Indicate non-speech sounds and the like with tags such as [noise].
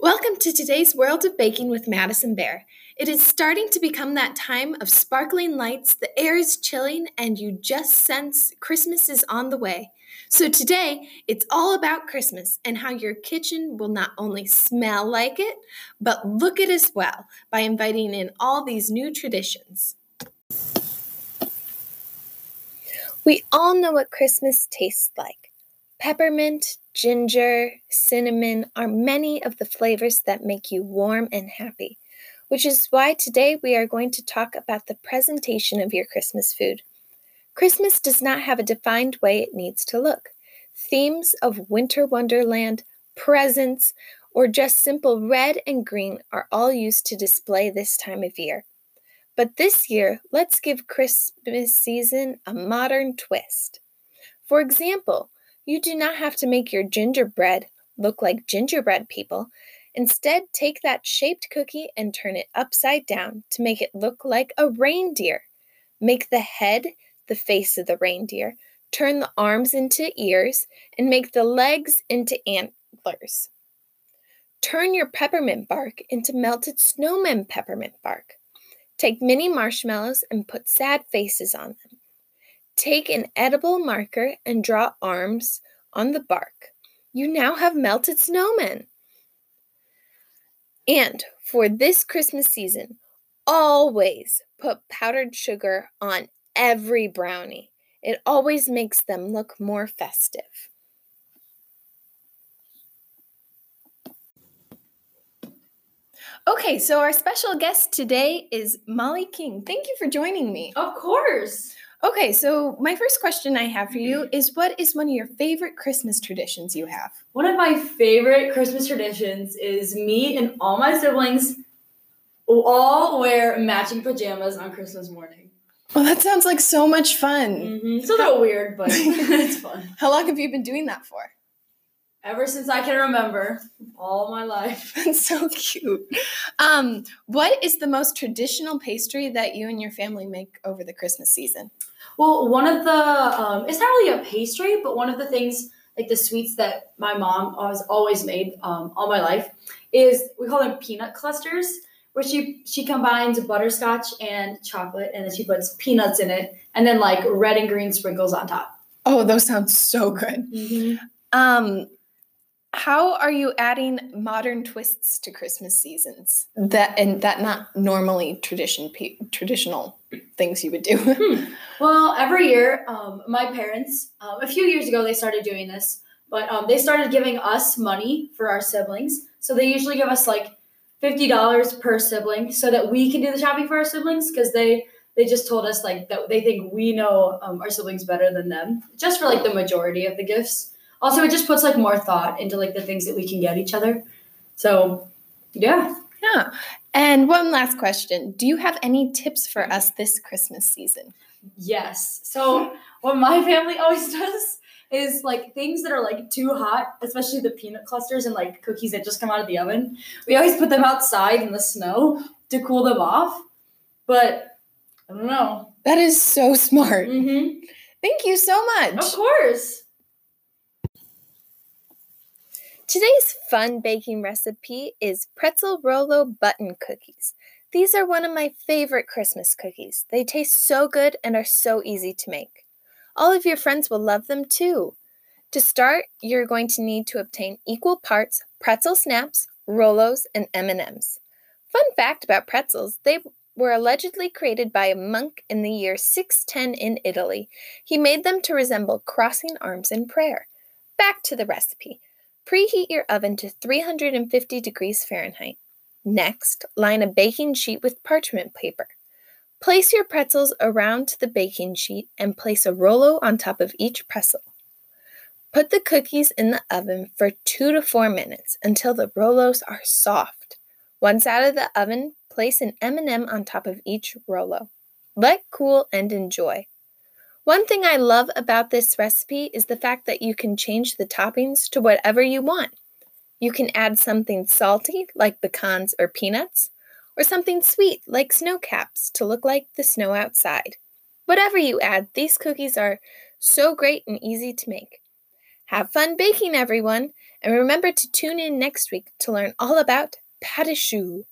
Welcome to today's World of Baking with Madison Bear. It is starting to become that time of sparkling lights, the air is chilling, and you just sense Christmas is on the way. So today, it's all about Christmas and how your kitchen will not only smell like it, but look it as well by inviting in all these new traditions. We all know what Christmas tastes like. Peppermint, ginger, cinnamon are many of the flavors that make you warm and happy, which is why today we are going to talk about the presentation of your Christmas food. Christmas does not have a defined way it needs to look. Themes of winter wonderland, presents, or just simple red and green are all used to display this time of year. But this year, let's give Christmas season a modern twist. For example, you do not have to make your gingerbread look like gingerbread people. Instead, take that shaped cookie and turn it upside down to make it look like a reindeer. Make the head the face of the reindeer, turn the arms into ears, and make the legs into antlers. Turn your peppermint bark into melted snowman peppermint bark. Take mini marshmallows and put sad faces on them. Take an edible marker and draw arms on the bark. You now have melted snowmen. And for this Christmas season, always put powdered sugar on every brownie. It always makes them look more festive. Okay, so our special guest today is Molly King. Thank you for joining me. Of course. Okay, so my first question I have for you is what is one of your favorite Christmas traditions you have? One of my favorite Christmas traditions is me and all my siblings all wear matching pajamas on Christmas morning. Well, that sounds like so much fun. Mm-hmm. It's a little weird, but [laughs] it's fun. How long have you been doing that for? Ever since I can remember, all my life. [laughs] That's so cute. Um, what is the most traditional pastry that you and your family make over the Christmas season? Well, one of the um, it's not really a pastry, but one of the things like the sweets that my mom has always made um, all my life is we call them peanut clusters, where she she combines butterscotch and chocolate, and then she puts peanuts in it, and then like red and green sprinkles on top. Oh, those sound so good. Mm-hmm. Um, how are you adding modern twists to Christmas seasons that and that not normally tradition traditional things you would do? hmm. Well, every year, um, my parents um, a few years ago they started doing this, but um, they started giving us money for our siblings. So they usually give us like fifty dollars per sibling, so that we can do the shopping for our siblings because they they just told us like that they think we know um, our siblings better than them, just for like the majority of the gifts also it just puts like more thought into like the things that we can get each other. So yeah. Yeah. And one last question. Do you have any tips for us this christmas season? Yes. So what my family always [laughs] does is like things that are like too hot especially the peanut clusters and like cookies that just come out of the oven we always put them outside in the snow to cool them off. But i don't know. That is so smart. Mm-hmm. thank you so much. Of course Today's fun baking recipe is pretzel Rolo button cookies. These are one of my favorite Christmas cookies. They taste so good and are so easy to make. All of your friends will love them too. To start, you're going to need to obtain equal parts pretzel snaps, Rolos, and M&Ms. Fun fact about pretzels, they were allegedly created by a monk in the year 610 in Italy. He made them to resemble crossing arms in prayer. Back to the recipe. Preheat your oven to 350 degrees Fahrenheit. Next, line a baking sheet with parchment paper. Place your pretzels around the baking sheet and place a Rolo on top of each pretzel. Put the cookies in the oven for 2 to 4 minutes until the Rolos are soft. Once out of the oven, place an M&M on top of each Rolo. Let cool and enjoy. One thing I love about this recipe is the fact that you can change the toppings to whatever you want. You can add something salty, like pecans or peanuts, or something sweet, like snow caps, to look like the snow outside. Whatever you add, these cookies are so great and easy to make. Have fun baking, everyone, and remember to tune in next week to learn all about pâte.